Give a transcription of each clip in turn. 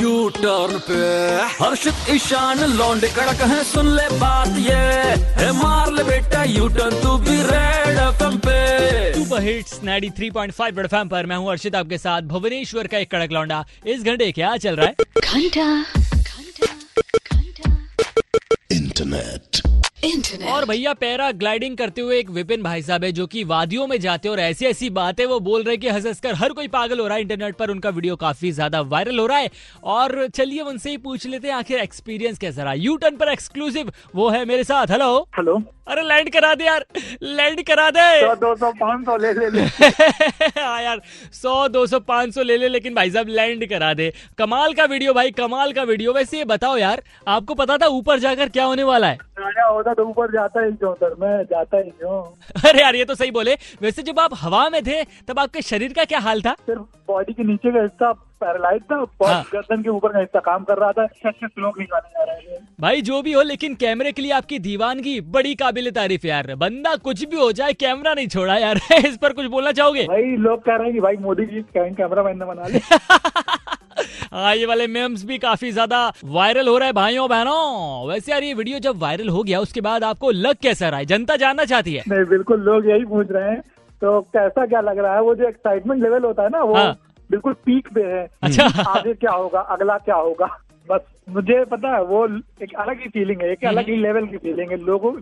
U turn पे। हर्षित ईशान लौंडे कड़क है सुन ले बात ये। है मार ले बेटा यू टर्न तू भी रेड एफएम पे। सुपर हिट्स 93.5 रेड एफएम पर मैं हूँ हर्षित आपके साथ भुवनेश्वर का एक कड़क लौंडा। इस घंटे क्या चल रहा है? घंटा घंटा घंटा। Internet internet. और भैया पैरा ग्लाइडिंग करते हुए एक विपिन भाई साहब है जो कि वादियों में जाते और ऐसी ऐसी बातें वो बोल रहे कि हंस हंस कर हर कोई पागल हो रहा है इंटरनेट पर उनका वीडियो काफ़ी ज़्यादा वायरल हो रहा है। और चलिए उनसे ही पूछ लेते हैं आखिर एक्सपीरियंस कैसा रहा? यू टर्न पर एक्सक्लूसिव वो है मेरे साथ। हेलो हेलो अरे लैंड करा दे यार लैंड करा दे। सौ दो सौ पाँच सौ ले ले ले। हाँ यार सौ दो सौ पाँच सौ ले ले लेकिन भाई साहब लैंड करा दे। कमाल का वीडियो भाई कमाल का वीडियो वैसे ये बताओ यार आपको पता था ऊपर जाकर क्या होने वाला है? आया होता तो ऊपर जाता ही क्यों? सर मैं जाता ही क्यों? अरे यार ये तो सही बोले। वैसे जब आप हवा में थे तब आपके शरीर का क्या हाल था? सिर्फ़ बॉडी के नीचे का हिस्सा पैरालाइज था और हाँ। गर्दन के ऊपर का हिस्सा काम कर रहा था। छह लोग निकाले जा रहे थे। भाई जो भी हो लेकिन कैमरे के लिए आपकी दीवानगी बड़ी काबिल तारीफ़ यार। बंदा कुछ भी हो जाए कैमरा नहीं छोड़ा यार। इस पर कुछ बोलना चाहोगे? भाई लोग कह रहे हैं कि भाई मोदी जी कैमरा मैन ने बना लिया। हाँ ये वाले मेम्स भी काफ़ी ज़्यादा वायरल हो रहा है भाइयों बहनों। वैसे यार ये वीडियो जब वायरल हो गया उसके बाद आपको लग कैसा रहा है? जनता जानना चाहती है। नहीं बिल्कुल लोग यही पूछ रहे हैं। तो कैसा क्या लग रहा है? वो जो एक्साइटमेंट लेवल होता है ना वो हाँ। बिल्कुल पीक पे है। अच्छा। आगे क्या होगा अगला क्या होगा? बस मुझे पता है वो एक अलग ही फीलिंग है एक अलग ही लेवल की फीलिंग है। लोगों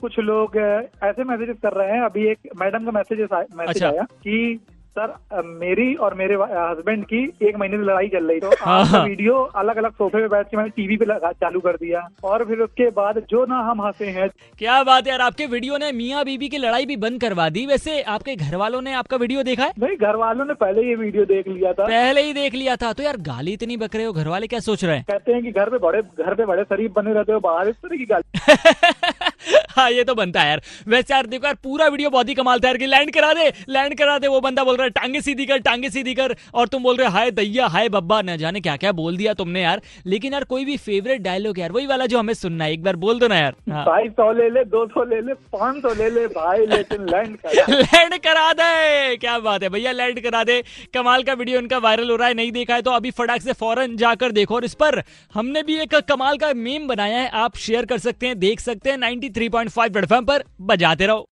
कुछ लोग ऐसे मैसेजेस कर रहे हैं। अभी एक मैडम का मैसेज मैसेज अच्छा। आया कि सर मेरी और मेरे हस्बैंड की एक महीने से लड़ाई चल रही तो हाँ। वीडियो अलग अलग सोफे पे बैठ के मैंने टीवी पे लगा चालू कर दिया। और फिर उसके बाद जो ना हम हंसे हैं क्या बात है यार आपके वीडियो ने मियाँ बीबी की लड़ाई भी बंद करवा दी। वैसे आपके घर वालों ने आपका वीडियो देखा है? नहीं घर वालों ने पहले ये वीडियो देख लिया था। पहले ही देख लिया था। तो यार गाली इतनी बक रहे हो घर वाले क्या सोच रहे हैं? कहते हैं की घर पे बड़े घर पे बड़े शरीफ बने रहते हो बाहर इस तरह की गाली। हाँ ये तो बनता है यार। वैसे यार देखो यार पूरा वीडियो बहुत ही कमाल था यार कि लैंड करा दे लैंड करा दे वो बंदा बोल रहा है टांगे सीधी कर टांगे सीधी कर। और तुम बोल रहे हो हाय दैया हाय बब्बा न जाने क्या क्या बोल दिया तुमने यार। लेकिन यार कोई भी फेवरेट डायलॉग यार वही वाला जो हमें सुनना है एक बार बोल दो ना यार। हाँ। भाई सौ ले ले दो सौ ले ले पाँच सौ ले ले भाई लेकिन लैंड कर लैंड करा दे क्या बात है भैया लैंड करा दे। कमाल का वीडियो इनका वायरल हो रहा है नहीं देखा है तो अभी फटाक से फ़ौरन जाकर देखो। और इस पर हमने भी एक कमाल का मीम बनाया है आप शेयर कर सकते हैं देख सकते हैं 93.5 प्लेटफॉर्म पर बजाते रहो।